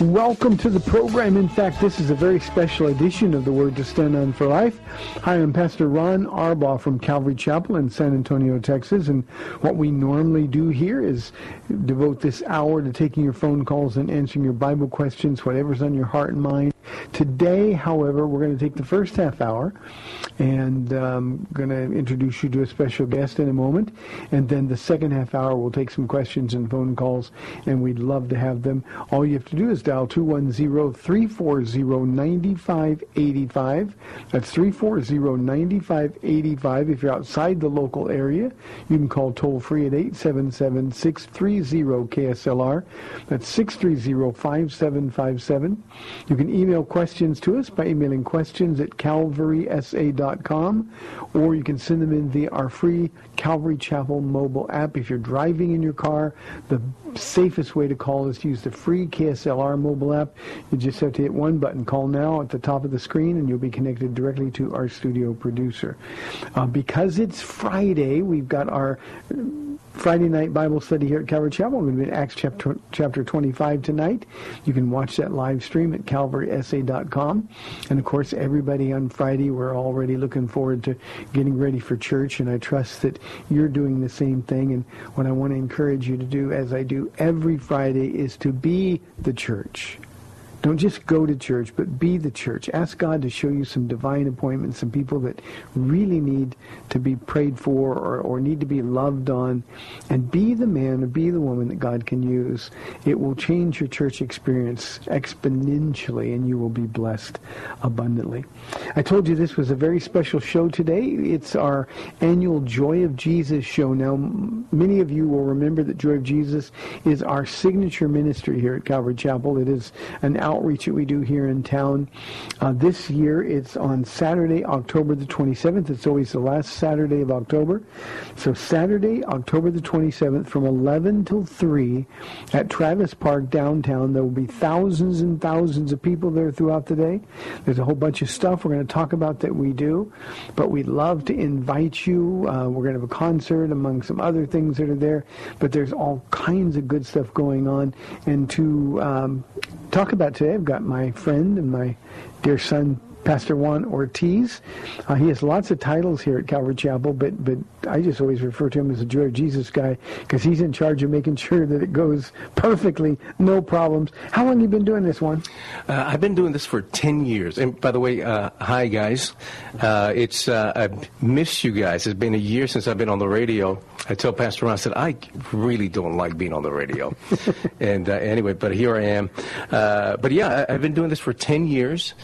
Welcome to the program. In fact, this is a very special edition of the Word to Stand On for Life. Hi, I'm Pastor Ron Arbaugh from Calvary Chapel in San Antonio, Texas. And what we normally do here is devote this hour to taking your phone calls and answering your Bible questions, whatever's on your heart and mind. Today, however, we're going to take the first half hour and um, going to introduce you to a special guest in a moment. And then the second half hour, we'll take some questions and phone calls, and we'd love to have them. All you have to do is dial 210-340-9585. That's 340-9585. If you're outside the local area, you can call toll free at 877-630-KSLR. That's 630-5757. You can email questions to us by emailing questions at calvarysa.com, or you can send them in via our free Calvary Chapel mobile app. If you're driving in your car, the safest way to call is to use the free KSLR mobile app. You just have to hit one button, call now at the top of the screen, and you'll be connected directly to our studio producer. Uh, because it's Friday, we've got our Friday night Bible study here at Calvary Chapel. We're going to be in Acts chapter, chapter 25 tonight. You can watch that live stream at calvarysa.com. And of course, everybody on Friday, we're already looking forward to getting ready for church. And I trust that you're doing the same thing. And what I want to encourage you to do, as I do every Friday, is to be the church. Don't just go to church, but be the church. Ask God to show you some divine appointments, some people that really need to be prayed for or, or need to be loved on, and be the man or be the woman that God can use. It will change your church experience exponentially, and you will be blessed abundantly. I told you this was a very special show today. It's our annual Joy of Jesus show. Now, many of you will remember that Joy of Jesus is our signature ministry here at Calvary Chapel. It is an outreach that we do here in town. Uh, this year, it's on Saturday, October the 27th. It's always the last Saturday of October. So Saturday, October the 27th, from 11 till 3 at Travis Park downtown. There will be thousands and thousands of people there throughout the day. There's a whole bunch of stuff we're going to talk about that we do, but we'd love to invite you. Uh, we're going to have a concert among some other things that are there, but there's all kinds of good stuff going on. And to um, talk about today, I've got my friend and my dear son, Pastor Juan Ortiz. Uh, he has lots of titles here at Calvary Chapel, but but I just always refer to him as the Joy of Jesus guy because he's in charge of making sure that it goes perfectly, no problems. How long you been doing this Juan? Uh, I've been doing this for 10 years. And by the way, uh, hi guys. Uh, it's uh, I've missed you guys. It's been a year since I've been on the radio. I told Pastor Ron, I said, I really don't like being on the radio. and uh, anyway, but here I am. Uh, but yeah, I, I've been doing this for 10 years.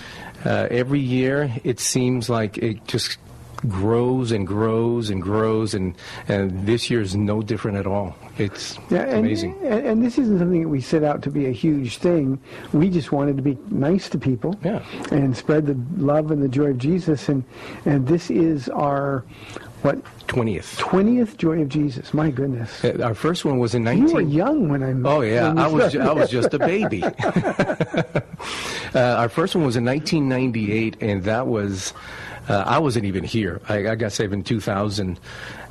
Uh, every year, it seems like it just grows and grows and grows, and, and this year is no different at all. It's Yeah, and, amazing. And, and this isn't something that we set out to be a huge thing. We just wanted to be nice to people Yeah. and spread the love and the joy of Jesus. And and this is our What? 20th. 20th Joy of Jesus. My goodness. Uh, Our first one was in 19. You were young when I met Oh yeah, I was started. I was just a baby. uh, our first one was in 1998, and that was uh, I wasn't even here. I, I got saved in 2000,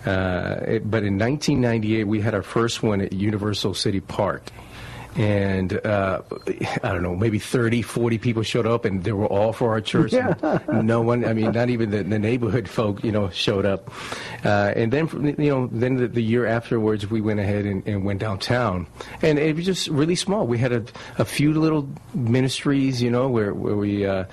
uh, it- but in 1998 we had our first one at Universal City Park. And uh, I don't know, maybe 30, 40 people showed up, and they were all for our church. Yeah. No one, I mean, not even the, the neighborhood folk, you know, showed up. Uh, and then, from you know, then the, the year afterwards, we went ahead and, and went downtown, and it was just really small. We had a, a few little ministries, you know, where where we, uh,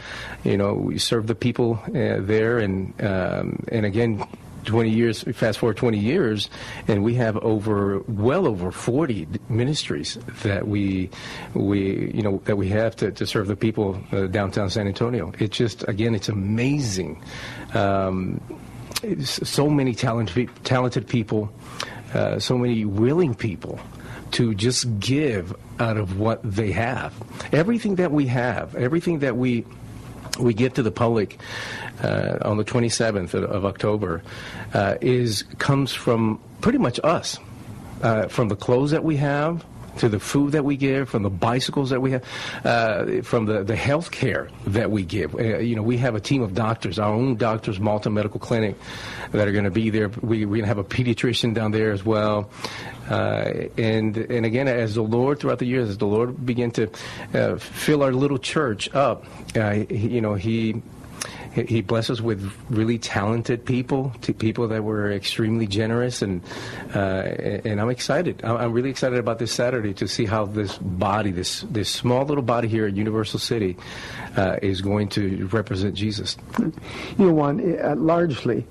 you know, we served the people uh, there, and um, and again. 20 years, fast forward 20 years, and we have over, well over 40 ministries that we, we, you know, that we have to, to serve the people uh, downtown San Antonio. It's just, again, it's amazing. Um, it's so many talented, talented people, uh, so many willing people to just give out of what they have. Everything that we have, everything that we we give to the public uh, on the 27th of, October uh, is comes from pretty much us, uh, from the clothes that we have to the food that we give, from the bicycles that we have, uh, from the, the health care that we give. Uh, you know, we have a team of doctors, our own doctors, Malta Medical Clinic, that are going to be there. We, we're going to have a pediatrician down there as well. Uh, and and again, as the Lord throughout the years, as the Lord began to uh, fill our little church up, uh, you know, he he blessed us with really talented people, to people that were extremely generous, and uh, and I'm excited. I'm I'm really excited about this Saturday to see how this body, this this small little body here at Universal City, uh, is going to represent Jesus. You know, Juan, uh, largely,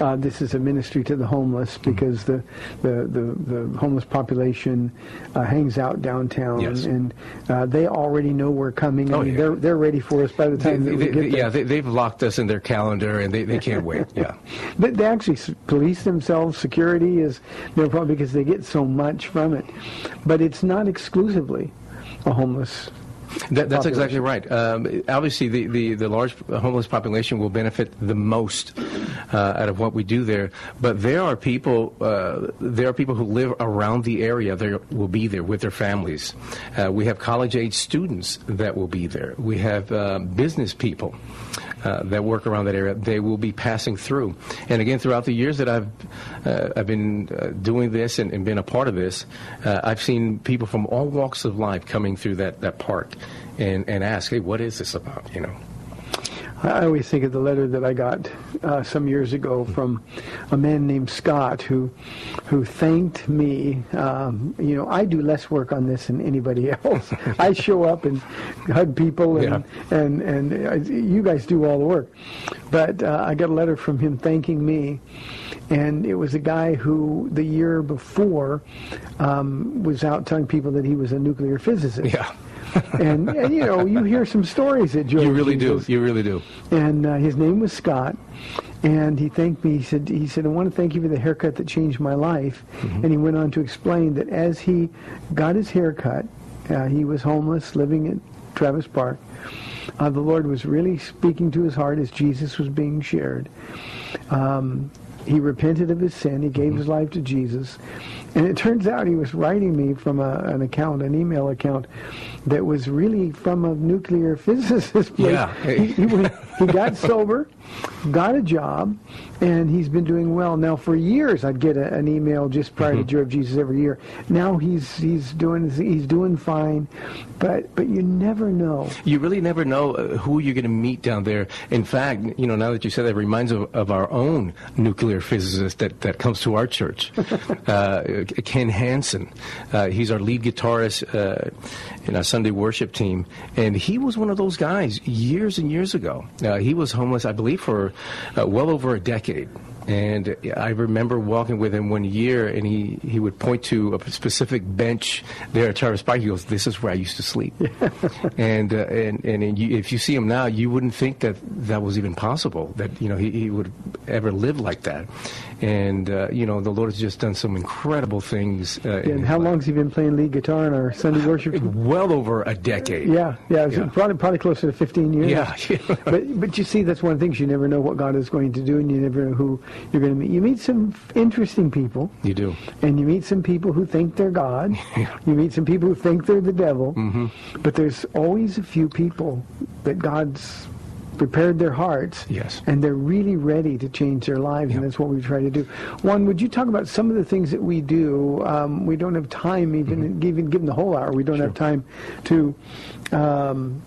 uh, this is a ministry to the homeless Mm-hmm. because the, the, the, the homeless population uh, hangs out downtown, Yes. and uh, they already know we're coming. I Oh, mean, yeah. they're they're ready for us by the They, time that we they- get they- there. yeah, they, they've locked us in their calendar, and they, they can't wait. Yeah. But they actually police themselves. Security is they're because they get so much from it. But it's not exclusively a homeless. That, that's exactly right. Um, obviously, the, the, the large homeless population will benefit the most uh, out of what we do there. But there are people, uh, there are people who live around the area that will be there with their families. Uh, we have college-age students that will be there. We have uh, business people. Uh, that work around that area, they will be passing through. And again, throughout the years that I've uh, I've been uh, doing this and, and been a part of this, uh, I've seen people from all walks of life coming through that, that park and, and ask, hey, what is this about? You know. I always think of the letter that I got uh, some years ago from a man named Scott who who thanked me. Um, you know, I do less work on this than anybody else. I show up and hug people, and and and uh, you guys do all the work. But uh, I got a letter from him thanking me, and it was a guy who the year before um, was out telling people that he was a nuclear physicist. Yeah. And, and you know, you hear some stories that Joe You really Jesus- do. You really do. and uh, his name was Scott. And he thanked me. He said, "He said I want to thank you for the haircut that changed my life." And he went on to explain that as he got his haircut, uh, he was homeless, living at Travis Park. Uh, the Lord was really speaking to his heart as Jesus was being shared. Um, he repented of his sin. He gave his life to Jesus. And it turns out he was writing me from a, an account, an email account, that was really from a nuclear physicist. place. Yeah. He, he, he got sober, got a job, and he's been doing well. Now, for years, I'd get a, an email just prior to Joy of Jesus every year. Now he's he's doing he's doing fine, but but you never know. You really never know uh, who you're going to meet down there. In fact, you know, now that you said that, it reminds of, of our own nuclear physicist that, that comes to our church, uh, Ken Hansen. Uh, he's our lead guitarist uh, in our Sunday worship team, and he was one of those guys years and years ago. Uh, he was homeless, I believe, for uh, well over a decade. And I remember walking with him one year, and he, he would point to a specific bench there at Travis Park. He goes, "This is where I used to sleep." and uh, and and, and you, if you see him now, you wouldn't think that that was even possible. That you know he, he would ever live like that. And uh, you know the Lord has just done some incredible things. Uh, in And how life. long has he been playing lead guitar in our Sunday worship? Well over a decade. Yeah, yeah, Yeah. probably probably closer to 15 years. Yeah, yeah. but but you see, that's one of the things you never know what God is going to do, and you never know who You're going to meet you meet some interesting people. You do. And you meet some people who think they're God. you meet some people who think they're the devil. Mm-hmm. But there's always a few people that God's prepared their hearts. Yes. And they're really ready to change their lives, and that's what we try to do. Juan, would you talk about some of the things that we do? Um, we don't have time, even Mm-hmm. even given the whole hour, we don't have time to. Um,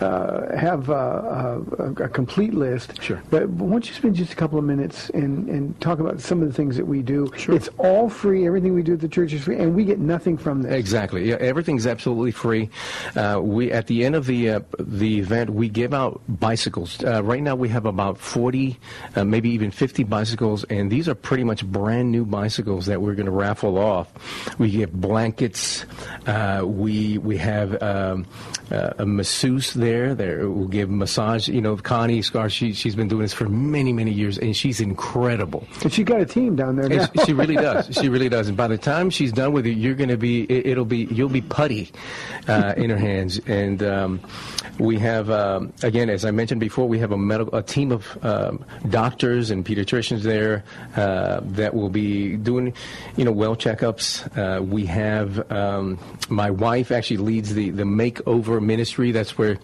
uh, have uh, a, a, a complete list. Sure. But, don't you spend just a couple of minutes and, and talk about some of the things that we do? Sure. It's all free. Everything we do at the church is free, and we get nothing from this. Exactly. Yeah, everything's absolutely free. Uh, we at the end of the uh, the event, we give out bicycles. Uh, right now, we have about forty, uh, maybe even fifty bicycles, and these are pretty much brand new bicycles that we're going to raffle off. We give blankets. Uh, we we have um, uh, a masseuse there. There will give massage. You know, Connie Scar. She she's been doing this for many many years, and she's incredible. But she got a team down there. Now. And she really does. She really does. And by the time she's done with it, you're going to be. It, it'll be. You'll be putty uh, in her hands. And um, we have um, again, as I mentioned before, we have a medical a team of um, doctors and pediatricians there uh, that will be doing, you know, well checkups. Uh, we have um, my wife actually leads the the makeover ministry. That's where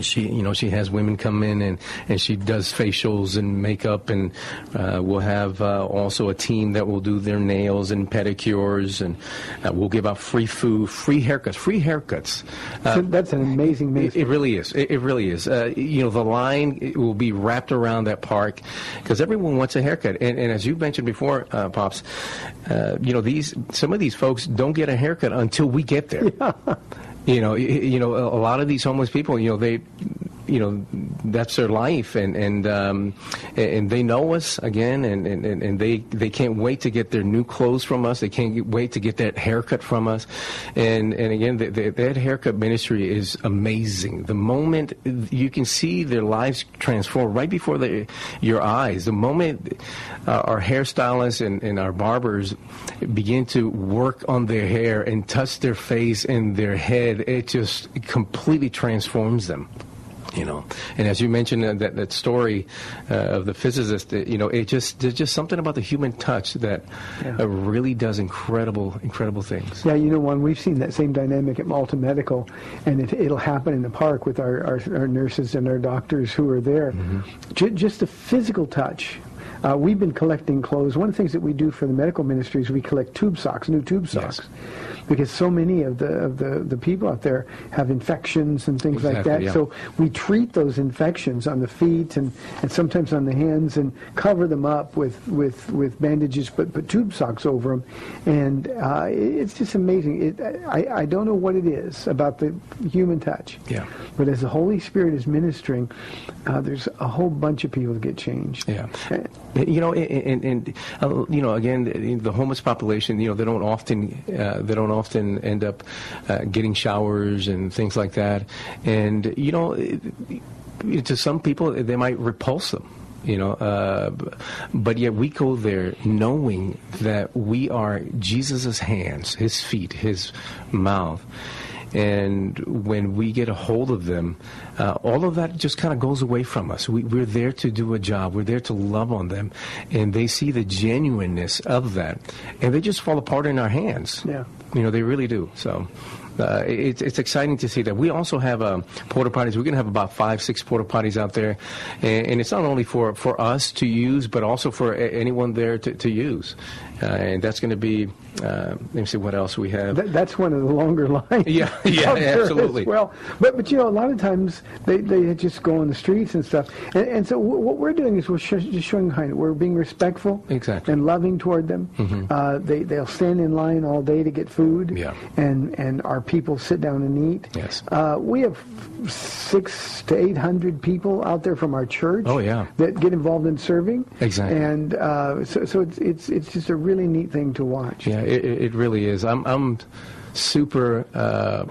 she you know she has women come in and and she does facials and makeup and uh, we'll have uh, also a team that will do their nails and pedicures and uh, we'll give out free food free haircuts free haircuts Uh, So that's an amazing it, it really is. It, it really is. Uh, you know, the line will be wrapped around that park because everyone wants a haircut. And, and as you mentioned before, uh, pops, uh, you know these some of these folks don't get a haircut until we get there. You know, you know, a lot of these homeless people, you know, they, you know, that's their life, and and um, and they know us again, and, and, and they they can't wait to get their new clothes from us. They can't wait to get that haircut from us, and and again, the, the, that haircut ministry is amazing. The moment you can see their lives transform right before your eyes, the moment uh, our hairstylists and, and our barbers begin to work on their hair and touch their face and their head, it just completely transforms them. You know, and as you mentioned uh, that that story uh, of the physicist, uh, you know, it just there's just something about the human touch that uh, really does incredible, incredible things. Yeah, you know, Juan we've seen that same dynamic at Malta Medical, and it, it'll happen in the park with our, our, our nurses and our doctors who are there. J- just a physical touch. Uh, we've been collecting clothes. One of the things that we do for the medical ministry is we collect tube socks, new tube socks, because so many of the of the, the people out there have infections and things like that. yeah. So we treat those infections on the feet and, and sometimes on the hands and cover them up with, with, with bandages, but put tube socks over them. And uh, it's just amazing. It, I, I don't know what it is about the human touch. Yeah. But as the Holy Spirit is ministering, uh, there's a whole bunch of people that get changed. Yeah. You know, and, and, and uh, you know, again, the- the homeless population, you know, they don't often, uh, they don't often end up uh, getting showers and things like that. And you know, it, it- to some people, they might repulse them. You know, uh, but yet we go there knowing that we are Jesus' hands, His feet, His mouth. And when we get a hold of them, uh, all of that just kind of goes away from us. We, we're there to do a job. We're there to love on them. And they see the genuineness of that. And they just fall apart in our hands. Yeah. You know, they really do. So. Uh, it's, it's exciting to see that. We also have um, porta potties. We're going to have about five, six porta potties out there, and, and it's not only for, for us to use, but also for a- anyone there to, to use. Uh, and that's going to be. Uh, let me see what else we have. That, that's one of the longer lines. Yeah, yeah, absolutely. Well, but but you know, a lot of times they, they just go on the streets and stuff, and, and so w- what we're doing is we're sh- just showing kind. We're being respectful, Exactly. and loving toward them. Uh, they they'll stand in line all day to get food, Yeah. and and our people sit down and eat. Yes. Uh, we have six to eight hundred people out there from our church. Oh, yeah. that get involved in serving. Exactly. and uh, so so it's it's it's just a really neat thing to watch. Yeah, it, it it really is. I'm I'm super uh,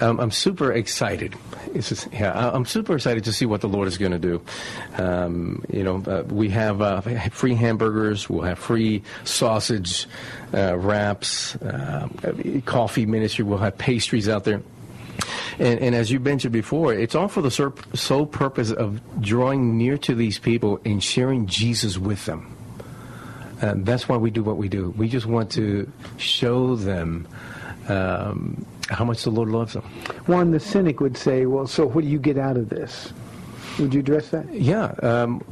I'm, I'm super excited. Just, yeah, I'm super excited to see what the Lord is going to do. Um, you know, uh, we have uh, free hamburgers. We'll have free sausage uh, wraps, uh, coffee ministry. We'll have pastries out there. And, and as you mentioned before, it's all for the sole purpose of drawing near to these people and sharing Jesus with them. And that's why we do what we do. We just want to show them um, how much the Lord loves them. Juan, the cynic would say, well, so what do you get out of this? Would you address that? Yeah, um,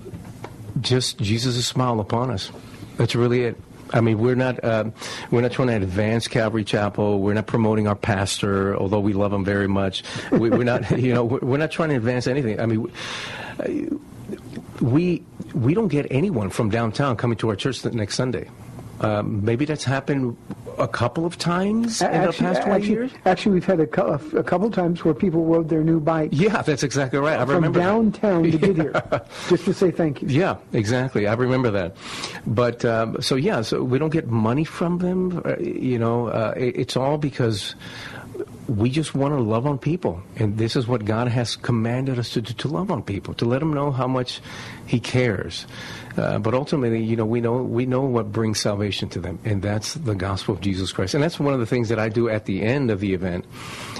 just Jesus' smile upon us. That's really it. I mean, we're not um we're not trying to advance Calvary Chapel. We're not promoting our pastor, although we love him very much. We, we're not, you know, we're we're not trying to advance anything. I mean, we we don't get anyone from downtown coming to our church the next Sunday. Um, maybe that's happened a couple of times in the past 20 actually, years. actually, we've had a, cou- a couple of times where people rode their new bike Yeah, that's exactly right. I from remember that. downtown to get here, just to say thank you. Yeah, exactly. I remember that. But um, so yeah, so we don't get money from them. Uh, you know, uh, it, it's all because we just want to love on people, and this is what God has commanded us to do: to love on people, to let them know how much He cares. Uh, but ultimately, you know, we know we know what brings salvation to them, and that's the gospel of Jesus Christ. And that's one of the things that I do at the end of the event,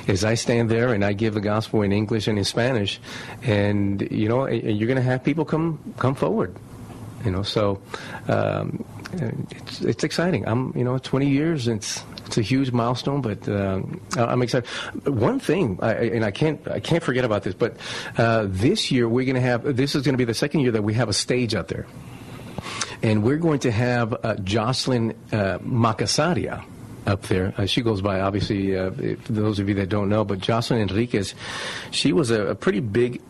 is I stand there and I give the gospel in English and in Spanish, and you know, you're going to have people come come forward you know so um, it's it's exciting i'm you know 20 years it's it's a huge milestone but I- i'm excited one thing I, and i can't i can't forget about this but uh, this year we're going to have this is going to be the second year that we have a stage out there and we're going to have uh, Jocelyn uh, Macasaria up there. Uh, she goes by, obviously, uh, for those of you that don't know, but Jocelyn Enriquez, she was a, a pretty big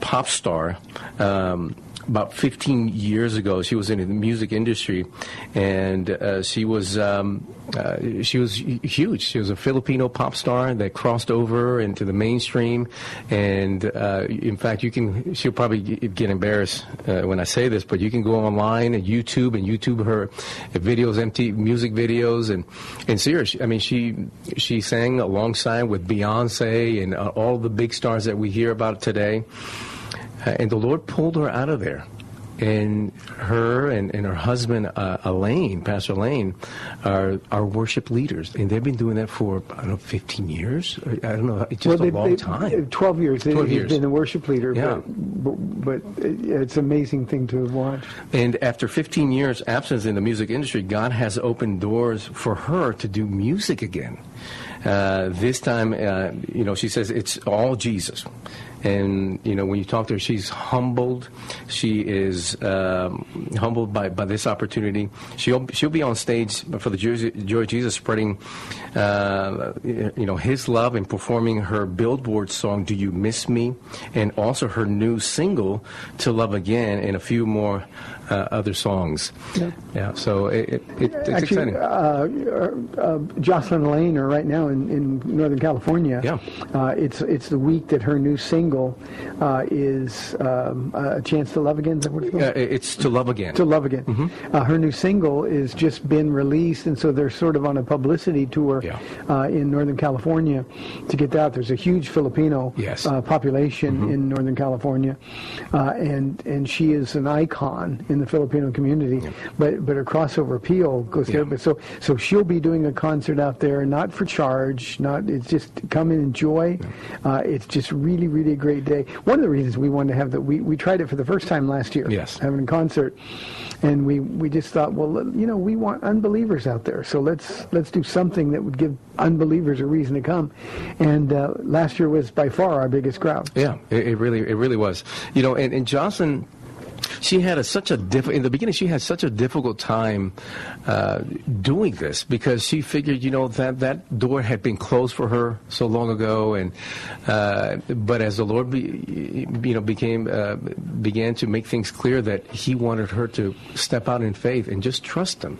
pop star. Um, about 15 years ago, she was in the music industry, and uh, she was um, uh, she was huge. She was a Filipino pop star that crossed over into the mainstream, and uh, in fact, you can. She'll probably get embarrassed uh, when I say this, but you can go online and YouTube and YouTube her videos, empty music videos, and and see her. I mean, she she sang alongside with Beyonce and uh, all the big stars that we hear about today. Uh, and the Lord pulled her out of there. And her and, and her husband, uh, Elaine, Pastor Elaine, are, are worship leaders. And they've been doing that for, I don't know, 15 years? I don't know, it's just a they- long they- time. 12 years. They- 12 He's years. been a worship leader, Yeah. but, but, but it's an amazing thing to have watched. And after 15 years absence in the music industry, God has opened doors for her to do music again. Uh, this time, uh, you know, she says it's all Jesus. And, you know, when you talk to her, she's humbled. She is um, humbled by, by this opportunity. She'll, she'll be on stage for the Joy Joy Jesus spreading, uh, you know, his love and performing her Billboard song, Do You Miss Me? And also her new single, To Love Again, and a few more uh, other songs. Yeah. Yeah, so it, it, it, it's Actually, exciting. uh, uh, Jocelyn and Lane are right now in, in Northern California. Yeah. Uh, it's it's the week that her new single uh, is um, a chance to love again. Is that what it's called? Uh, it's To Love Again. to love again. Mm-hmm. Uh, her new single is just been released, and so they're sort of on a publicity tour Yeah. uh, in Northern California to get that. There's a huge Filipino Yes. Mm-hmm. uh, population in Northern California, uh, and and she is an icon in the Filipino community. But but her crossover appeal goes there. But so so she'll be doing a concert out there, not for charge, not it's just come and enjoy. Uh, it's just really really a great day. One of the reasons we wanted to have that we we tried it for the first time last year Yes. having a concert, and we we just thought, well, you know, we want unbelievers out there, so let's let's do something that would give unbelievers a reason to come. And uh, last year was by far our biggest crowd. Yeah, it, it really, it really was. You know, and, and Jocelyn, she had a, such a diff- in the beginning. She had such a difficult time uh, doing this because she figured, you know, that that door had been closed for her so long ago, and uh, but as the Lord, be, you know, became uh, began to make things clear that He wanted her to step out in faith and just trust Him.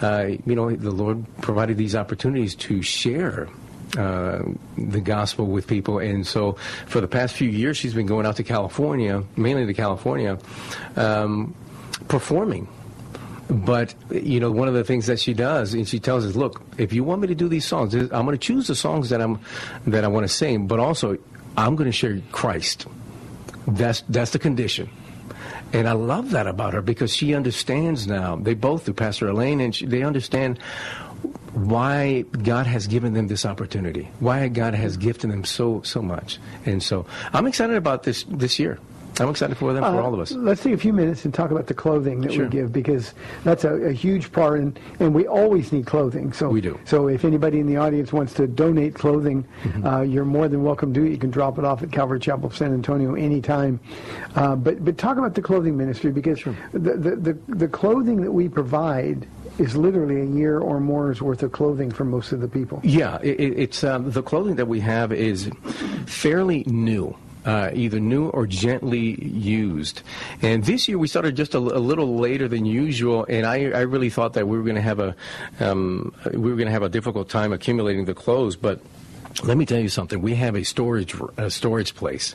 Uh, you know, the Lord provided these opportunities to share uh, the gospel with people. And so for the past few years, she's been going out to California, mainly to California, um, performing. But you know, one of the things that she does, and she tells us, "Look, if you want me to do these songs, I'm going to choose the songs that I'm that I want to sing, but also I'm going to share Christ. That's that's the condition." And I love that about her because she understands now. They both do, Pastor Elaine, and she, they understand why God has given them this opportunity, why God has gifted them so so much, and so I'm excited about this this year. I'm excited for them, for Uh, all of us. Let's take a few minutes and talk about the clothing that Sure. we give because that's a, a huge part, and, and we always need clothing. So We do. So if anybody in the audience wants to donate clothing, Mm-hmm. uh, you're more than welcome to. it. You can drop it off at Calvary Chapel of San Antonio anytime. Uh, but but talk about the clothing ministry because the, the, the the clothing that we provide is literally a year or more's worth of clothing for most of the people. Yeah, it- it's um, the clothing that we have is fairly new. Uh, either new or gently used, and this year we started just a little later than usual. And I, I really thought that we were going to have a um, we were going to have a difficult time accumulating the clothes, but let me tell you something. We have a storage a storage place,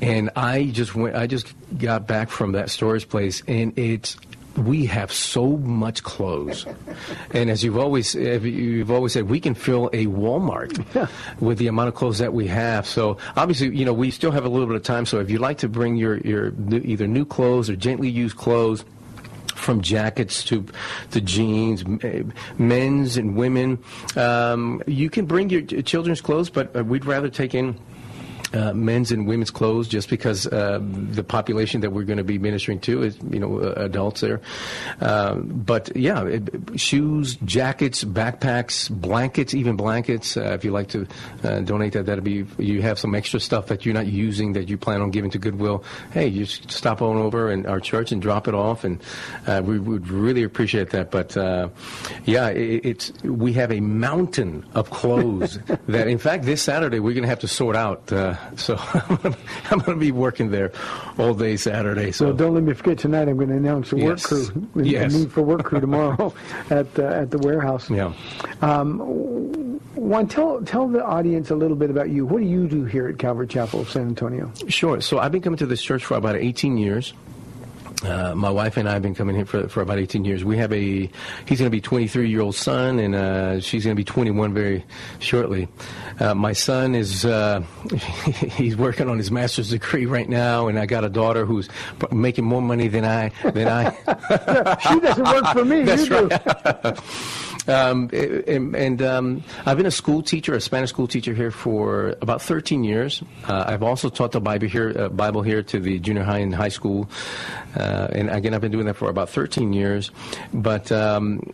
and I just went. I just got back from that storage place, and it's. We have so much clothes, and as you've always you've always said, we can fill a Walmart with the amount of clothes that we have. So obviously, you know, we still have a little bit of time. So if you'd like to bring your your new- either new clothes or gently used clothes from jackets to the jeans, eh, men's and women. Um, you can bring your children's clothes, but uh, we'd rather take in. Uh, men's and women's clothes, just because uh, the population that we're going to be ministering to is, you know, uh, adults there. Um, but yeah, it, shoes, jackets, backpacks, blankets, even blankets. Uh, if you like to uh, donate that, that'd be. You have some extra stuff that you're not using that you plan on giving to Goodwill. Hey, you just stop on over in our church and drop it off, and uh, we would really appreciate that. But uh, yeah, it, it's we have a mountain of clothes that, in fact, this Saturday we're going to have to sort out. So I'm going to be working there all day Saturday. So So don't let me forget tonight. I'm going to announce a work Yes. crew, a Yes. need for work crew tomorrow at uh, at the warehouse. yeah. Um, Juan, tell tell the audience a little bit about you. What do you do here at Calvary Chapel of San Antonio? Sure. So I've been coming to this church for about 18 years. Uh, my wife and I have been coming here for, for about 18 years. We have a, he's going to be 23 year old son, and uh, she's going to be 21 very shortly. Uh, my son is, uh, he's working on his master's degree right now, and I got a daughter who's making more money than I, than I. She doesn't work for me. That's you do. right. Um, and and um, I've been a school teacher, a Spanish school teacher here for about 13 years. Uh, I've also taught the Bible here, uh, Bible here to the junior high and high school. Uh, and again, I've been doing that for about 13 years. But um,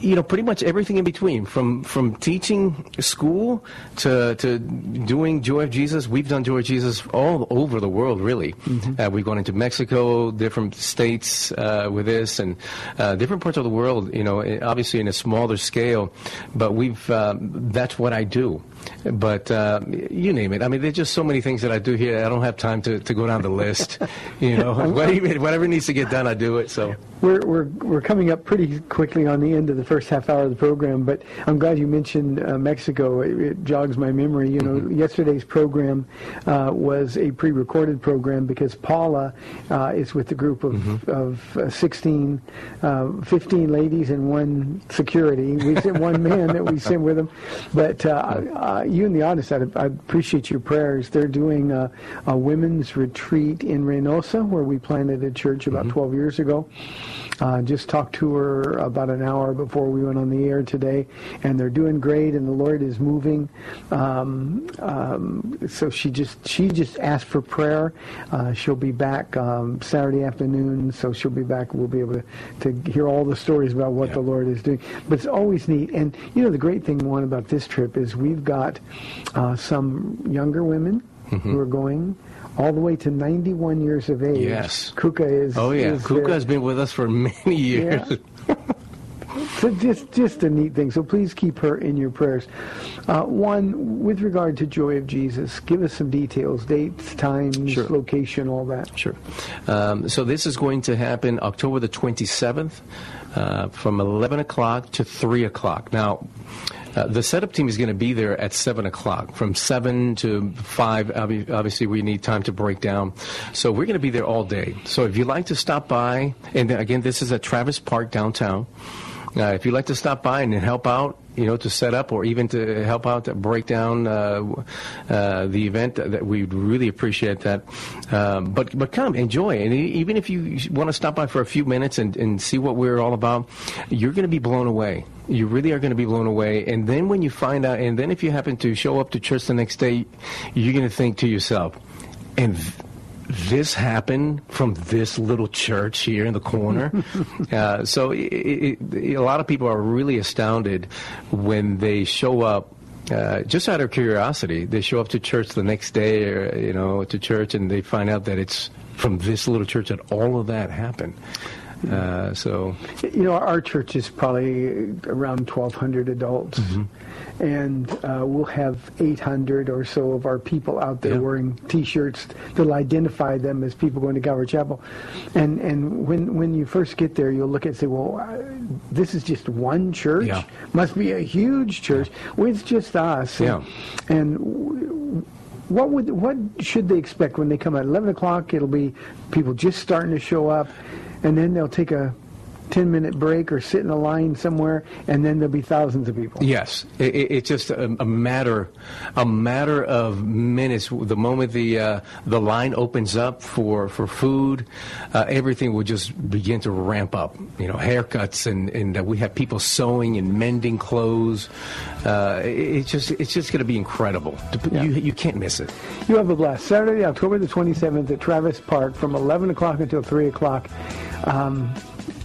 you know, pretty much everything in between, from from teaching school to to doing Joy of Jesus. We've done Joy of Jesus all over the world, really. Uh, we've gone into Mexico, different states uh, with this, and uh, different parts of the world. You know, eh, obviously in a smaller scale, but we've um, that's what I do. But uh, you name it. I mean, there's just so many things that I do here. I don't have time to, to go down the list. You know, whatever, whatever needs to get done, I do it. So. We're, we're, we're coming up pretty quickly on the end of the first half hour of the program, but I'm glad you mentioned uh, Mexico. It, it jogs my memory. You know, yesterday's program uh, was a pre-recorded program because Paula uh, is with the group of, of uh, 16, uh, 15 ladies and one security. We sent one man that we sent with them. But uh, uh, you and the audience, I, I appreciate your prayers. They're doing a, a women's retreat in Reynosa where we planted a church about 12 years ago. Uh, just talked to her about an hour before we went on the air today, and they're doing great, and the Lord is moving. Um, um, so she just she just asked for prayer. Uh, she'll be back um, Saturday afternoon, so she'll be back. We'll be able to, to hear all the stories about what the Lord is doing. But it's always neat, and you know the great thing Juan about this trip is we've got uh, some younger women who are going. All the way to 91 years of age. Yes. Kuka is. Oh yeah, is Kuka there. has been with us for many years. Yeah. So just just a neat thing. So please keep her in your prayers. Uh, Juan with regard to Joy of Jesus, give us some details, dates, times, Sure. location, all that. Sure. Um, so this is going to happen October the 27th uh, from 11 o'clock to 3 o'clock. Now, uh, the setup team is going to be there at 7 o'clock. From 7 to 5, obviously, we need time to break down. So we're going to be there all day. So if you'd like to stop by, and again, this is at Travis Park downtown. Uh, if you'd like to stop by and help out, you know, to set up or even to help out to break down uh, uh, the event, that we'd really appreciate that. Um, but but come enjoy, and even if you want to stop by for a few minutes and, and see what we're all about, you're going to be blown away. You really are going to be blown away. And then when you find out, and then if you happen to show up to church the next day, you're going to think to yourself, and th- this happened from this little church here in the corner. uh, so it, it, a lot of people are really astounded when they show up uh, just out of curiosity, they show up to church the next day, or you know, to church, and they find out that it's from this little church that all of that happened. Uh, so, You know, our church is probably around 1,200 adults, and uh, we'll have 800 or so of our people out there Yeah. wearing T-shirts that'll identify them as people going to Calvary Chapel. And and when when you first get there, you'll look at and say, well, uh, this is just one church. Yeah. Must be a huge church. Well, it's just us. Yeah. And w- what would what should they expect when they come at 11 o'clock? It'll be people just starting to show up, and then they'll take a 10 minute break or sit in a line somewhere, and then there'll be thousands of people. Yes, it, it, it's just a, a matter, a matter of minutes. The moment the uh, the line opens up for for food, uh, everything will just begin to ramp up. You know, haircuts and and uh, we have people sewing and mending clothes. Uh, it, it's just it's just going to be incredible. You you can't miss it. You have a blast. Saturday, October the 27th at Travis Park from 11 o'clock until 3 o'clock. Um,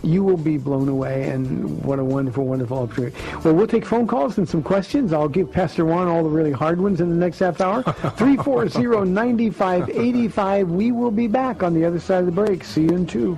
you will be blown away, and what a wonderful, wonderful opportunity. Well, we'll take phone calls and some questions. I'll give Pastor Juan all the really hard ones in the next half hour. 340-9585. We will be back on the other side of the break. See you in two.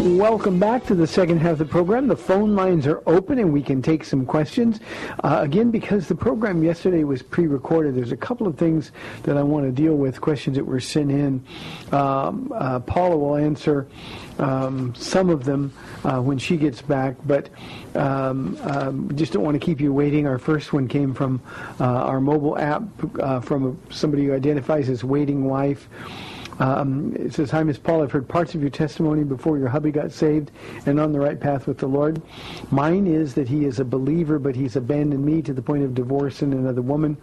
Welcome back to the second half of the program. The phone lines are open and we can take some questions. Uh, again, because the program yesterday was pre-recorded, there's a couple of things that I want to deal with, questions that were sent in. Um, uh, Paula will answer um, some of them uh, when she gets back, but um, um, just don't want to keep you waiting. Our first one came from uh, our mobile app uh, from somebody who identifies as waiting wife. Um, it says, Hi, Miss Paul. I've heard parts of your testimony before your hubby got saved and on the right path with the Lord. Mine is that he is a believer, but he's abandoned me to the point of divorcing another woman.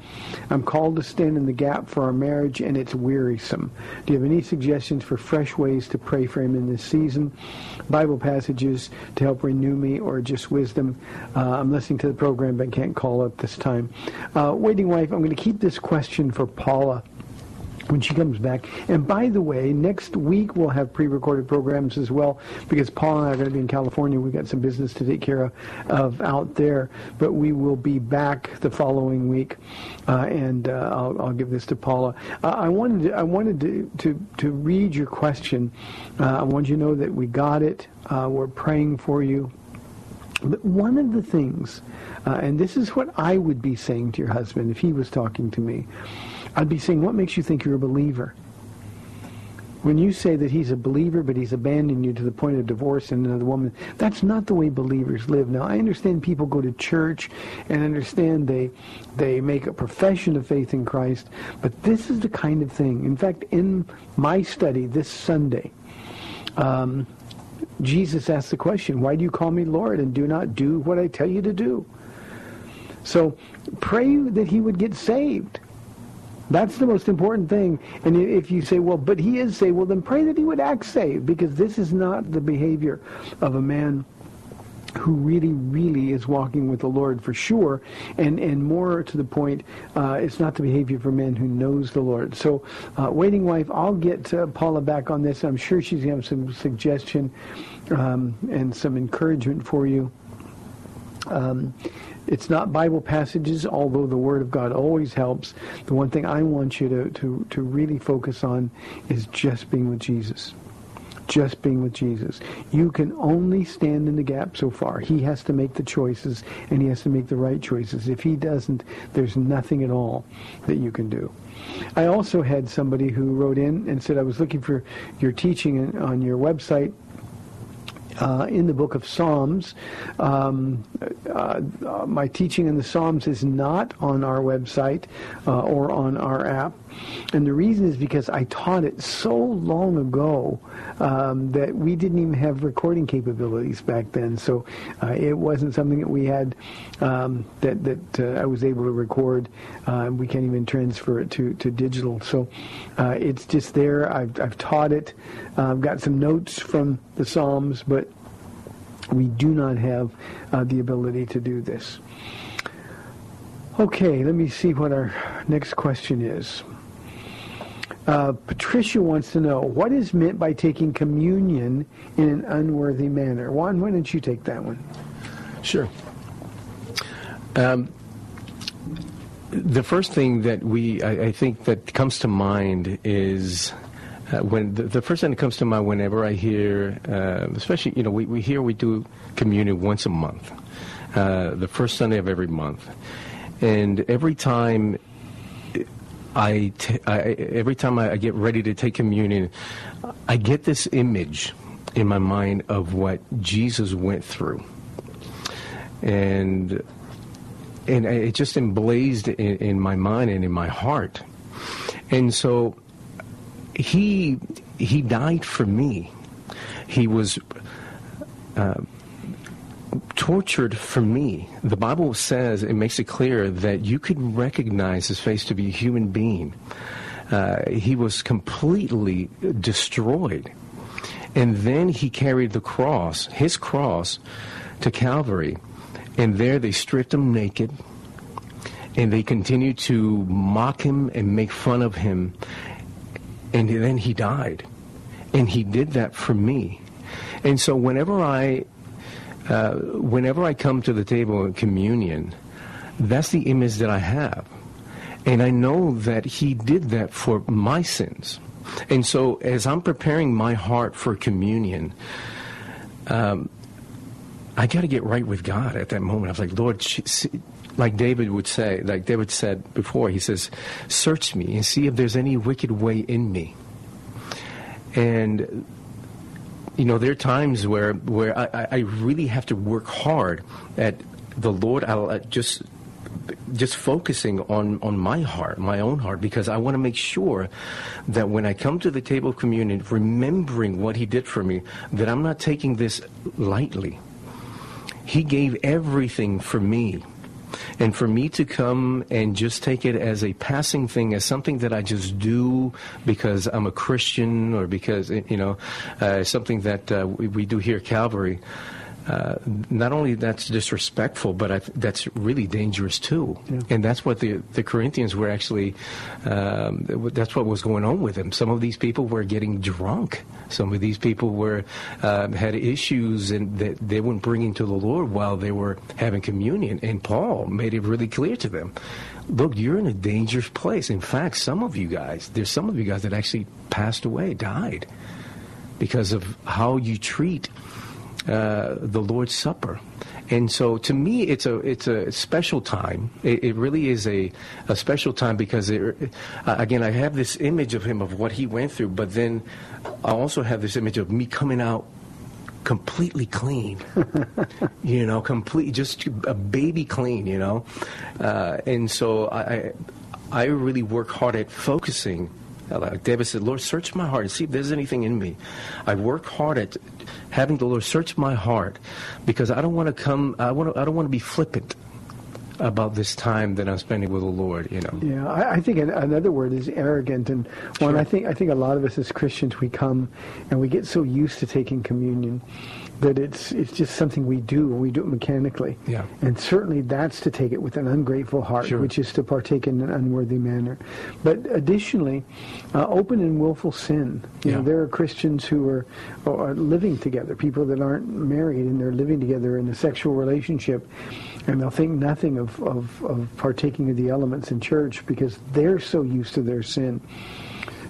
I'm called to stand in the gap for our marriage, and it's wearisome. Do you have any suggestions for fresh ways to pray for him in this season? Bible passages to help renew me, or just wisdom? Uh, I'm listening to the program, but can't call up this time. Uh, waiting wife, I'm going to keep this question for Paula when she comes back. And by the way, next week we'll have pre-recorded programs as well because Paul and I are going to be in California. We've got some business to take care of, out there, but we will be back the following week. Uh, and uh, I'll, I'll give this to Paula. Uh, I wanted to, I wanted to, to, to read your question. Uh, I want you to know that we got it. Uh, we're praying for you. But one of the things, uh, and this is what I would be saying to your husband if he was talking to me, I'd be saying, what makes you think you're a believer? When you say that he's a believer, but he's abandoned you to the point of divorce and another woman, that's not the way believers live. Now, I understand people go to church and understand they, they make a profession of faith in Christ, but this is the kind of thing. In fact, in my study this Sunday, um, Jesus asked the question, why do you call me Lord and do not do what I tell you to do? So pray that he would get saved. That's the most important thing. And if you say, well, but he is saved, well, then pray that he would act saved because this is not the behavior of a man who really, really is walking with the Lord for sure. And, and more to the point, uh, it's not the behavior a man who knows the Lord. So, uh, waiting wife, I'll get uh, Paula back on this. I'm sure she's going to have some suggestion um, and some encouragement for you. Um, it's not Bible passages, although the Word of God always helps. The one thing I want you to, to, to really focus on is just being with Jesus. Just being with Jesus. You can only stand in the gap so far. He has to make the choices, and he has to make the right choices. If he doesn't, there's nothing at all that you can do. I also had somebody who wrote in and said, I was looking for your teaching on your website uh, in the book of Psalms. Um, uh, uh, my teaching in the Psalms is not on our website uh, or on our app. And the reason is because I taught it so long ago um, that we didn't even have recording capabilities back then. So uh, it wasn't something that we had um, that, that uh, I was able to record. Uh, we can't even transfer it to, to digital. So uh, it's just there. I've, I've taught it. Uh, I've got some notes from the Psalms, but we do not have uh, the ability to do this. Okay, let me see what our next question is. Uh, Patricia wants to know what is meant by taking communion in an unworthy manner. Juan, why don't you take that one? Sure. Um, the first thing that we, I, I think, that comes to mind is uh, when the, the first thing that comes to mind whenever I hear, uh, especially you know, we, we hear we do communion once a month, uh, the first Sunday of every month, and every time I, t- I every time I, get ready to take communion, I get this image in my mind of what Jesus went through, and and it just emblazed in, in my mind and in my heart, and so he he died for me. He was. Uh, tortured for me. The Bible says, it makes it clear that you could recognize his face to be a human being. Uh, he was completely destroyed. And then he carried the cross, his cross, to Calvary. And there they stripped him naked. And they continued to mock him and make fun of him. And then he died. And he did that for me. And so whenever I uh, whenever I come to the table in communion, that's the image that I have. And I know that he did that for my sins. And so as I'm preparing my heart for communion, um, I got to get right with God at that moment. I was like, Lord, like David would say, like David said before, he says, search me and see if there's any wicked way in me. And you know, there are times where where I, I really have to work hard at the Lord. I'll uh, just just focusing on on my heart, my own heart, because I want to make sure that when I come to the table of communion, remembering what He did for me, that I'm not taking this lightly. He gave everything for me. And for me to come and just take it as a passing thing, as something that I just do because I'm a Christian or because, you know, uh, something that uh, we, we, do here at Calvary, uh, not only that's disrespectful, but I, that's really dangerous too. Yeah. And that's what the the Corinthians were actually. Um, that's what was going on with them. Some of these people were getting drunk. Some of these people were um, had issues and that they weren't bringing to the Lord while they were having communion. And Paul made it really clear to them. Look, you're in a dangerous place. In fact, some of you guys, there's some of you guys that actually passed away, died, because of how you treat uh, the Lord's Supper. And so to me, it's a, it's a special time. It, it really is a, a special time because, it, uh, again, I have this image of him, of what he went through, but then I also have this image of me coming out completely clean, you know, complete, just a baby clean, you know. Uh, and so I, I really work hard at focusing like David said, Lord, search my heart and see if there's anything in me. I work hard at having the Lord search my heart because I don't want to come, I, want to, I don't want to be flippant about this time that I'm spending with the Lord, you know. Yeah, I, I think another word is arrogant, and one sure. I think I think a lot of us as Christians we come and we get so used to taking communion that it's it's just something we do we do it mechanically. Yeah. And certainly that's to take it with an ungrateful heart, sure. which is to partake in an unworthy manner. But additionally, uh, open and willful sin. You yeah. know, there are Christians who are, are living together, people that aren't married and they're living together in a sexual relationship, and they'll think nothing of, of, of partaking of the elements in church because they're so used to their sin.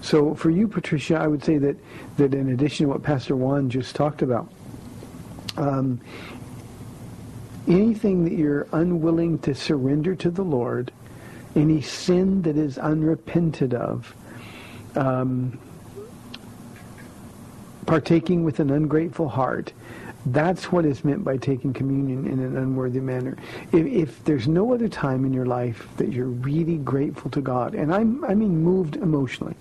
So for you, Patricia, I would say that, that in addition to what Pastor Juan just talked about, um, anything that you're unwilling to surrender to the Lord, any sin that is unrepented of, um, partaking with an ungrateful heart, That's what is meant by taking communion in an unworthy manner. If, if there's no other time in your life that you're really grateful to God, and I'm, I mean moved emotionally,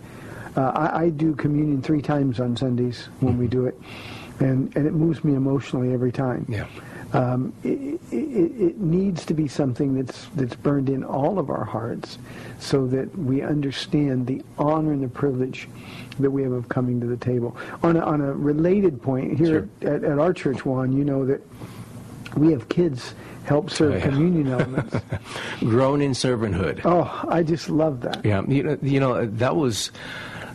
uh, I, I do communion three times on Sundays when we do it, and, and it moves me emotionally every time. Yeah. Um, it, it, it needs to be something that's that's burned in all of our hearts, so that we understand the honor and the privilege that we have of coming to the table. On a, on a related point, here at, at our church, Juan, you know that we have kids help serve Oh, yeah. communion elements. Grown in servanthood. oh, I just love that. Yeah, you know, you know that was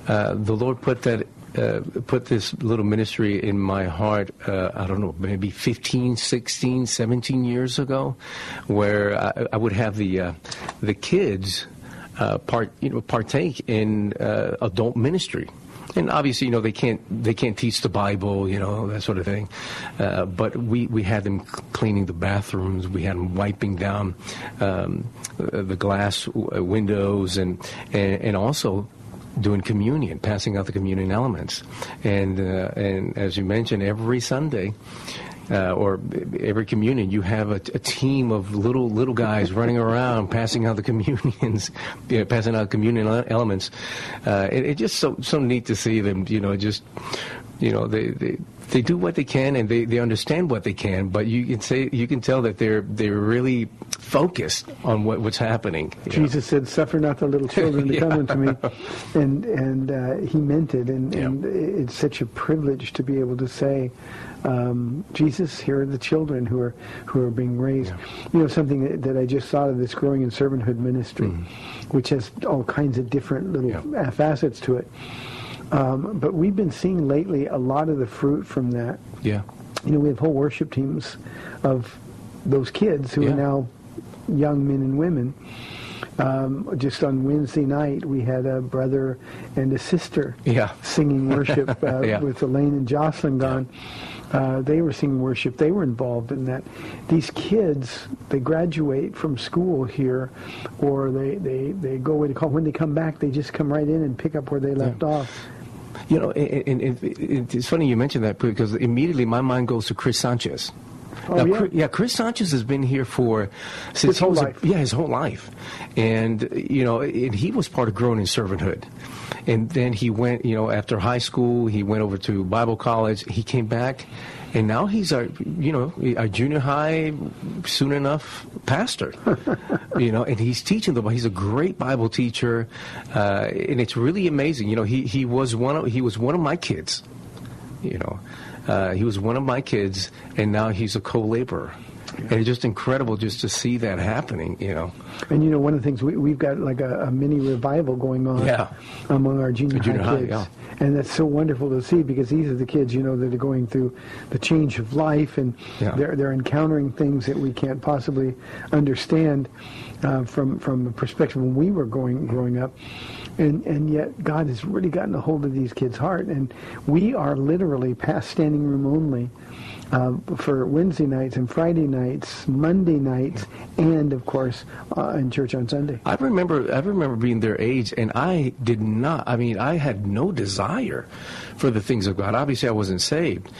uh, the Lord put that uh, put this little ministry in my heart. Uh, I don't know, maybe 15, 16, 17 years ago, where I, I would have the uh, the kids uh, part you know partake in uh, adult ministry. And obviously, you know, they can't they can't teach the Bible, you know, that sort of thing. Uh, but we, we had them cleaning the bathrooms. We had them wiping down um, the glass windows, and, and and also doing communion, passing out the communion elements. And uh, and as you mentioned, every Sunday. Uh, or every communion, you have a, a team of little little guys running around passing out the communions, you know, passing out communion elements. Uh, it, it's just so so neat to see them. You know, just you know they. they they do what they can and they, they understand what they can, but you can say you can tell that they're they're really focused on what, what's happening. you know. Jesus said, "Suffer not the little children to come unto me," and and uh, he meant it. And, Yeah. and it's such a privilege to be able to say, um, "Jesus, here are the children who are who are being raised." You know, something that, that I just thought of this growing in servanthood ministry, which has all kinds of different little Mm-hmm. Yeah. facets to it. Um, but we've been seeing lately a lot of the fruit from that Yeah. you know, we have whole worship teams of those kids who Yeah. are now young men and women. Um, just on Wednesday night, we had a brother and a sister Yeah. singing worship uh, Yeah. with Elaine and Jocelyn gone. Uh, they were singing worship. They were involved in that. These kids, they graduate from school here, or they, they, they go away to call. When they come back, they just come right in and pick up where they left off. You know, and, and, and it's funny you mentioned that because immediately my mind goes to Chris Sanchez. Oh, Now, yeah? Chris, yeah, Chris Sanchez has been here for since His whole was life. yeah, his whole life, and you know, and he was part of growing in servanthood, and then he went, you know, after high school, he went over to Bible college. He came back, and now he's our, you know, a junior high, soon enough pastor, you know, and he's teaching the. He's a great Bible teacher, uh, and it's really amazing. You know, he he was one of he was one of my kids you know. Uh, he was one of my kids, and now he's a co-laborer. And it's just incredible just to see that happening, you know. And you know, one of the things we, we've got like a, a mini revival going on Yeah. among our junior, Junior high high, kids, yeah. and that's so wonderful to see because these are the kids you know that are going through the change of life and Yeah. they're they're encountering things that we can't possibly understand uh, from from the perspective when we were going growing up. And, and yet God has really gotten a hold of these kids' heart, and we are literally past standing room only uh, for Wednesday nights and Friday nights, Monday nights, and of course uh, in church on Sunday. I remember I remember being their age and I did not I mean I had no desire for the things of God. Obviously I wasn't saved.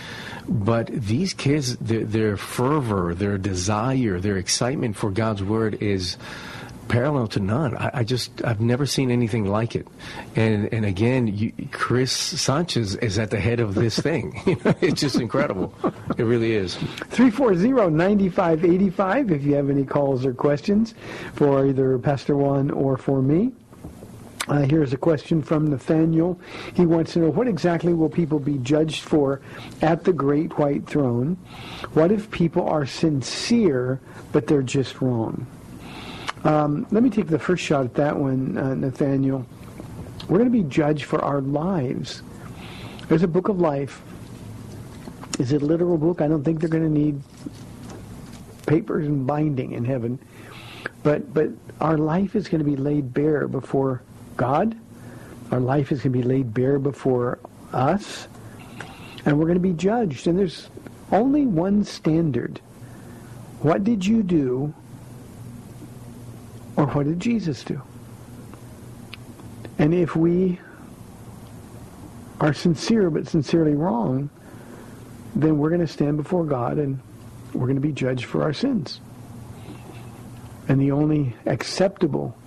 But these kids their, their fervor, their desire, their excitement for God's word is parallel to none. I, I just I've never seen anything like it. And and again, you, Chris Sanchez is at the head of this thing. You know, it's just incredible. It really is. 340-9585 if you have any calls or questions for either Pastor Juan or for me. Uh, here's a question from Nathaniel. He wants to know what exactly will people be judged for at the great white throne? What if people are sincere but they're just wrong? Um, let me take the first shot at that one, uh, Nathaniel. We're going to be judged for our lives. There's a book of life. Is it a literal book? I don't think they're going to need papers and binding in heaven. But but our life is going to be laid bare before God. Our life is going to be laid bare before us. And we're going to be judged. And there's only one standard. What did you do? Or what did Jesus do? And if we are sincere but sincerely wrong, then we're going to stand before God and we're going to be judged for our sins. And the only acceptable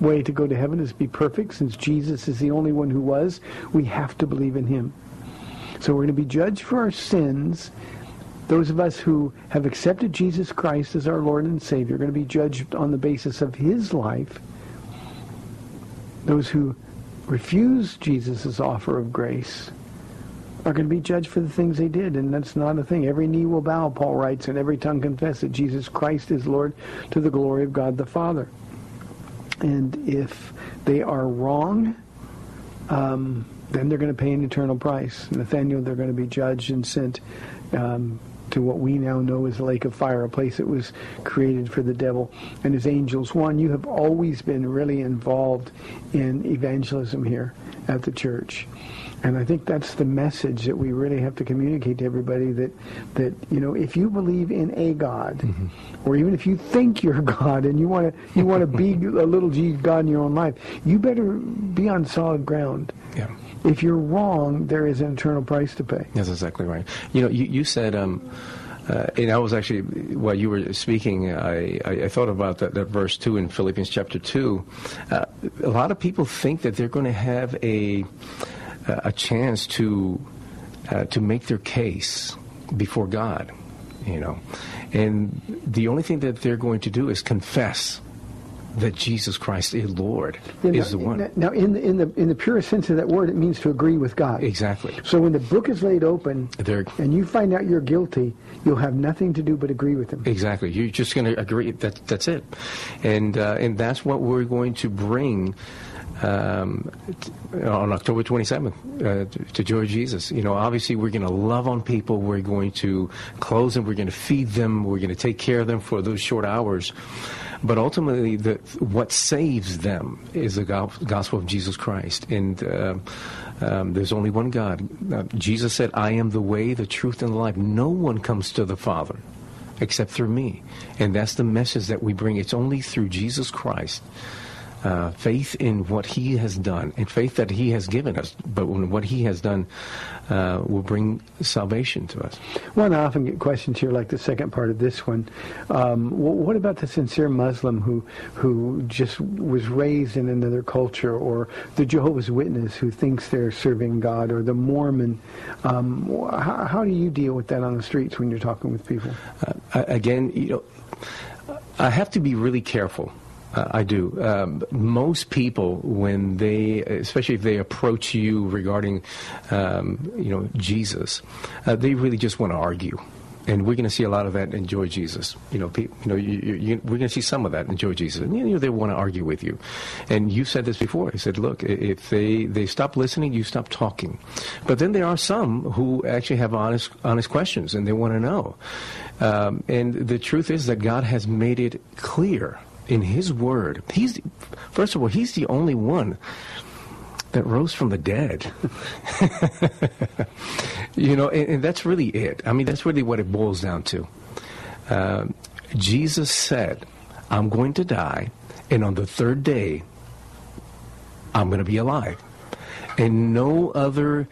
way to go to heaven is to be perfect. Since Jesus is the only one who was, we have to believe in him. So we're going to be judged for our sins. Those of us who have accepted Jesus Christ as our Lord and Savior are going to be judged on the basis of his life. Those who refuse Jesus' offer of grace are going to be judged for the things they did, and that's not a thing. Every knee will bow, Paul writes, and every tongue confess that Jesus Christ is Lord to the glory of God the Father. And if they are wrong, um, then they're going to pay an eternal price. Nathaniel, they're going to be judged and sent um, to what we now know as the lake of fire, a place that was created for the devil and his angels. Juan, you have always been really involved in evangelism here at the church. And I think that's the message that we really have to communicate to everybody that, that you know, if you believe in a God, mm-hmm. or even if you think you're God and you want to you want to be a little g God in your own life, you better be on solid ground. Yeah. If you're wrong, there is an eternal price to pay. That's exactly right. You know, you, you said, um, uh, and I was actually, while you were speaking, I, I, I thought about that, that verse 2 in Philippians chapter 2. Uh, a lot of people think that they're going to have a, a chance to, uh, to make their case before God, you know. And the only thing that they're going to do is confess that Jesus Christ is Lord, know, is the one. Now, in the, in the in the purest sense of that word, it means to agree with God. Exactly. So when the book is laid open, and you find out you're guilty, you'll have nothing to do but agree with Him. Exactly. You're just going to agree. That that's it, and uh, and that's what we're going to bring. Um, t- on October 27th uh, to, to Joy Jesus. You know, obviously we're going to love on people. We're going to close them. We're going to feed them. We're going to take care of them for those short hours. But ultimately, the, what saves them is the gospel of Jesus Christ. And uh, um, there's only one God. Uh, Jesus said, I am the way, the truth, and the life. No one comes to the Father except through me. And that's the message that we bring. It's only through Jesus Christ. Uh, faith in what he has done and faith that he has given us, but when what he has done uh, will bring salvation to us. Well, I often get questions here, like the second part of this one. Um, what about the sincere Muslim who who just was raised in another culture, or the Jehovah's Witness who thinks they're serving God, or the Mormon? Um, how, how do you deal with that on the streets when you're talking with people? Uh, again, you know, I have to be really careful. Uh, I do. Um, most people, when they, especially if they approach you regarding, um, you know, Jesus, uh, they really just want to argue. And we're going to see a lot of that in Joy Jesus. You know, pe- you know, you, you, you, we're going to see some of that in Joy Jesus. And you know, they want to argue with you. And you said this before. I said, look, if they, they stop listening, you stop talking. But then there are some who actually have honest honest questions and they want to know. Um, and the truth is that God has made it clear in His Word. He's first of all, He's the only one that rose from the dead. you know, and, and that's really it. I mean, that's really what it boils down to. Um, Jesus said, I'm going to die, and on the third day, I'm going to be alive. And no other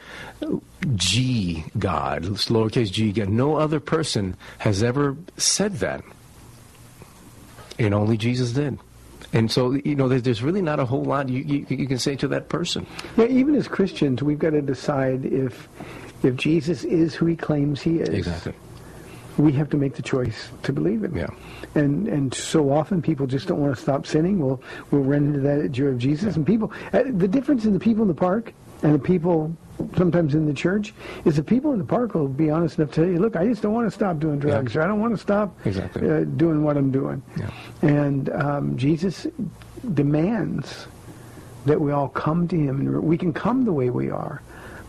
G God, lowercase g God, no other person has ever said that. And only Jesus did. And so, you know, there's really not a whole lot you, you, you can say to that person. Yeah, even as Christians, we've got to decide if if Jesus is who He claims He is. Exactly. we have to make the choice to believe him. Yeah. And and so often people just don't want to stop sinning. We'll we'll run into that at Joy of Jesus. And people, uh, the difference in the people in the park and the people sometimes in the church is the people in the park will be honest enough to tell you, look, I just don't want to stop doing drugs, Yeah. or I don't want to stop Exactly. uh, doing what I'm doing. Yeah. And um, Jesus demands that we all come to him and we can come the way we are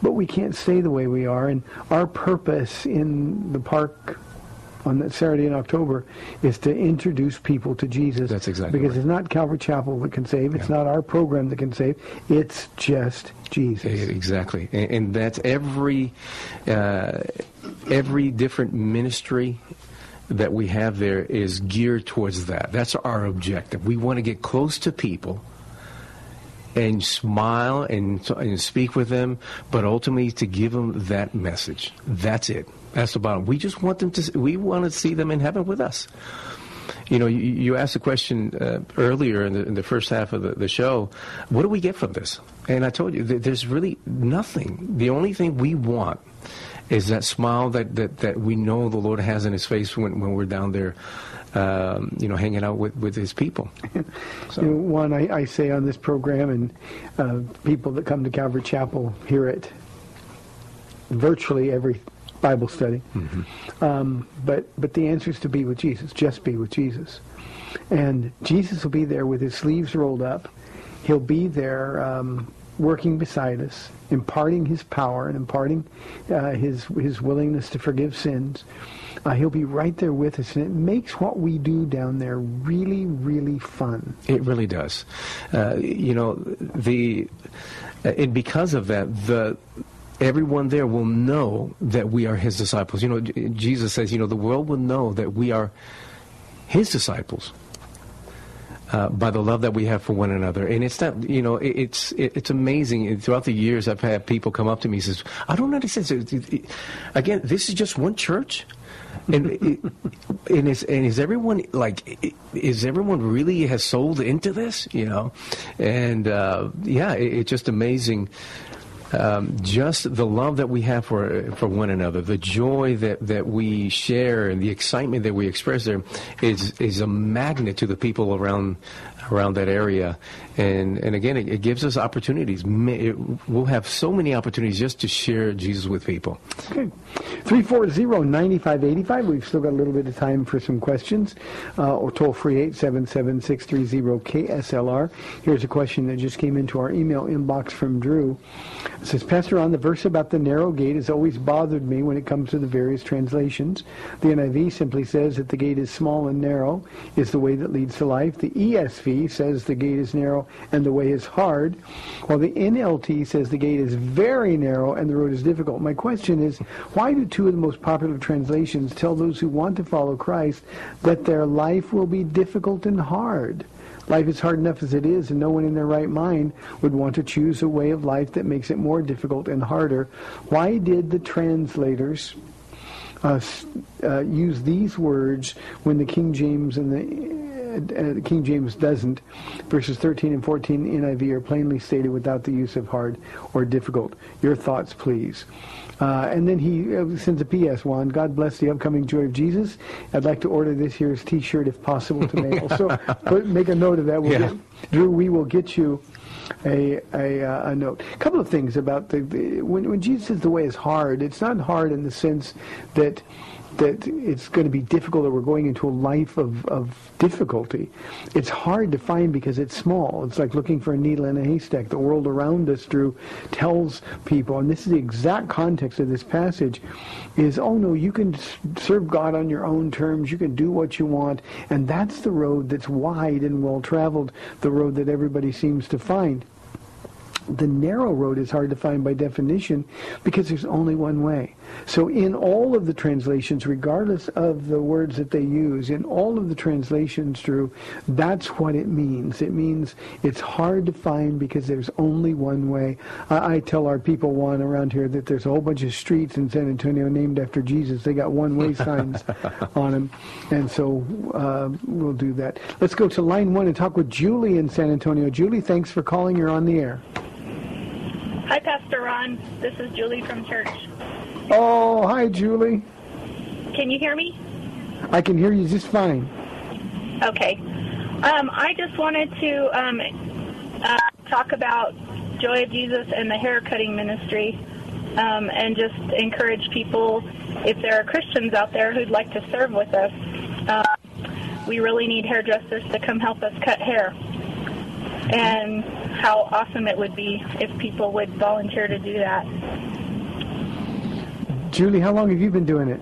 but we can't stay the way we are and our purpose in the park on that Saturday in October is to introduce people to Jesus That's exactly because right. it's not Calvary Chapel that can save it's Yeah. not our program that can save it's just Jesus Eh, Exactly, and, and that's every uh, every different ministry that we have there is geared towards that. That's our objective. We want to get close to people and smile and, and speak with them, but ultimately to give them that message. That's it. That's the bottom. We just want them to. We want to see them in heaven with us. You know, you, you asked a question uh, earlier in the, in the first half of the, the show. What do we get from this? And I told you, th- there's really nothing. The only thing we want is that smile that, that, that we know the Lord has in His face when, when we're down there, um, you know, hanging out with, with His people. So, You know, one I, I say on this program, and uh, people that come to Calvary Chapel hear it virtually every Bible study. Um, but but the answer is to be with Jesus. Just be with Jesus, and Jesus will be there with his sleeves rolled up. He'll be there um, working beside us, imparting his power and imparting uh, his his willingness to forgive sins. Uh, he'll be right there with us, and it makes what we do down there really, really fun. It really does. Uh, you know, the and because of that, the everyone there will know that we are His disciples. You know, Jesus says, you know, the world will know that we are His disciples. Uh, by the love that we have for one another, and it's not, you know, it, it's it, it's amazing. Throughout the years, I've had people come up to me and says, "I don't understand." It- Again, this is just one church, and and is and is everyone like is everyone really has sold into this you know and uh, yeah it, it's just amazing um, just the love that we have for for one another, the joy that, that we share, and the excitement that we express there is is a magnet to the people around around that area. And and again, it, it gives us opportunities. It, we'll have so many opportunities just to share Jesus with people. Okay. 340-9585. We've still got a little bit of time for some questions. Uh, or toll free 877-630-KSLR. Here's a question that just came into our email inbox from Drew. It says, Pastor, on the verse about the narrow gate has always bothered me when it comes to the various translations. The NIV simply says that the gate is small and narrow is the way that leads to life. The ESV says the gate is narrow and the way is hard, while the NLT says the gate is very narrow and the road is difficult. My question is, why do two of the most popular translations tell those who want to follow Christ that their life will be difficult and hard? Life is hard enough as it is, and no one in their right mind would want to choose a way of life that makes it more difficult and harder. Why did the translators uh, uh, use these words when the King James and the uh, King James doesn't. Verses 13 and 14 NIV are plainly stated without the use of hard or difficult. Your thoughts, please. Uh, and then he uh, sends a PS, Juan. God bless the upcoming Joy of Jesus. I'd like to order this year's T-shirt if possible to mail. so put, make a note of that. We'll Yeah. get, Drew, we will get you a a, uh, a note. A couple of things about the, the when when Jesus says the way is hard. It's not hard in the sense that that it's going to be difficult or we're going into a life of, of difficulty. It's hard to find because it's small. It's like looking for a needle in a haystack. The world around us, Drew, tells people, and this is the exact context of this passage, is, oh no, you can serve God on your own terms. You can do what you want. And that's the road that's wide and well-traveled, the road that everybody seems to find. The narrow road is hard to find by definition because there's only one way. So in all of the translations, regardless of the words that they use, in all of the translations, Drew, that's what it means. It means it's hard to find because there's only one way. I, I tell our people, one around here, that there's a whole bunch of streets in San Antonio named after Jesus. They got one-way signs on them. And so uh, we'll do that. Let's go to line one and talk with Julie in San Antonio. Julie, thanks for calling. You're on the air. Hi, Pastor Ron. This is Julie from church. Oh, hi, Julie. Can you hear me? I can hear you just fine. Okay. Um, I just wanted to um, uh, talk about Joy of Jesus and the hair cutting ministry um, and just encourage people, if there are Christians out there who'd like to serve with us, uh, we really need hairdressers to come help us cut hair. And how awesome it would be if people would volunteer to do that. Julie, how long have you been doing it?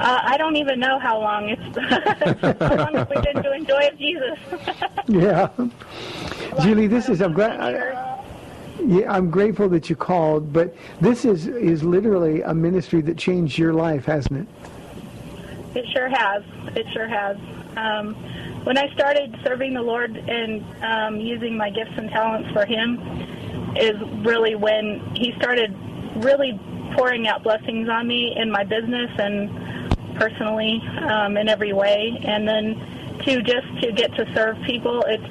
Uh, I don't even know how long it's how long have we been doing Joy of Jesus. Yeah. Julie, this is I'm glad. I, yeah, I'm grateful that you called, but this is is literally a ministry that changed your life, hasn't it? It sure has. It sure has. Um, when I started serving the Lord and um, using my gifts and talents for Him, is really when He started really pouring out blessings on me in my business and personally um, in every way. And then to just to get to serve people, it's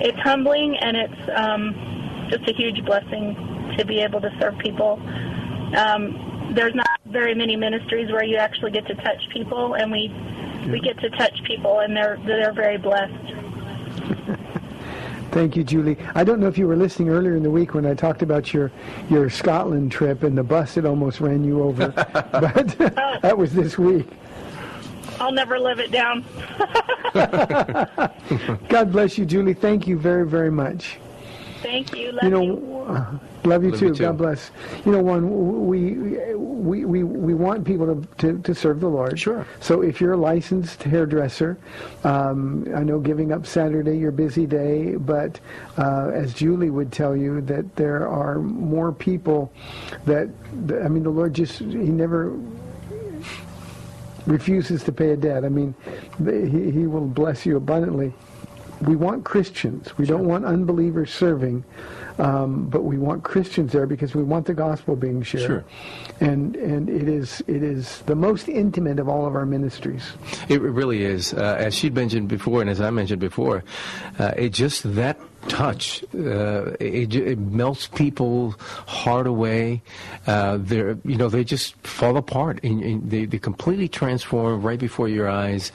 it's humbling and it's um, just a huge blessing to be able to serve people. Um, there's not very many ministries where you actually get to touch people, and we we get to touch people, and they're they're very blessed. Thank you, Julie. I don't know if you were listening earlier in the week when I talked about your your Scotland trip and the bus that almost ran you over, but that was this week. I'll never live it down. God bless you, Julie. Thank you very, very much. Thank you. Love you you. know, uh, love you Love too. you too. God bless. You know, one we we we we want people to, to, to serve the Lord. Sure. So if you're a licensed hairdresser, um, I know giving up Saturday, your busy day, but uh, as Julie would tell you, that there are more people that I mean, the Lord just He never refuses to pay a debt. I mean, he, he will bless you abundantly. We want Christians. We don't want unbelievers serving, um, but we want Christians there because we want the gospel being shared. Sure. And and it is it is the most intimate of all of our ministries. It really is. Uh, as she'd mentioned before, and as I mentioned before, uh, it just that touch uh, it, it melts people's heart away. Uh, they're you know they just fall apart and, and they they completely transform right before your eyes.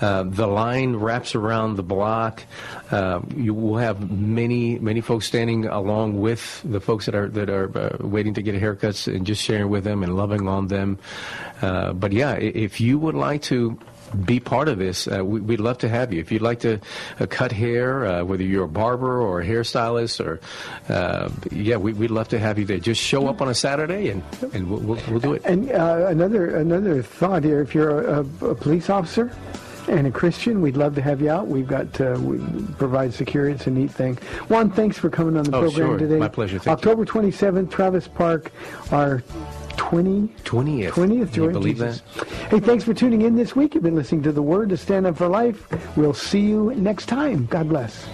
Uh, the line wraps around the block. Uh, you will have many many folks standing along with the folks that are that are uh, waiting to get haircuts and just sharing with them and loving on them. Uh, but yeah, if you would like to be part of this. Uh, we, we'd love to have you. If you'd like to uh, cut hair, uh, whether you're a barber or a hairstylist, or uh, yeah, we, we'd love to have you there. Just show up on a Saturday and, and we'll, we'll, we'll do it. And uh, another another thought here: if you're a, a, police officer and a Christian, we'd love to have you out. We've got uh, we provide security. It's a neat thing. Juan, thanks for coming on the Oh, program sure. today. My pleasure. Thank you. October 27th, Travis Park, our 20 20th. 20th, Can you joy believe Jesus. Hey, thanks for tuning in this week. You've been listening to The Word to Stand Up for Life. We'll see you next time. God bless.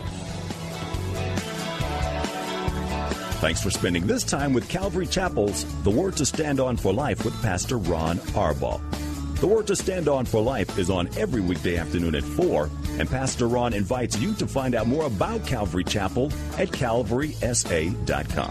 Thanks for spending this time with Calvary Chapel's The Word to Stand On for Life with Pastor Ron Arbaugh. The Word to Stand On for Life is on every weekday afternoon at 4, and Pastor Ron invites you to find out more about Calvary Chapel at calvarysa.com.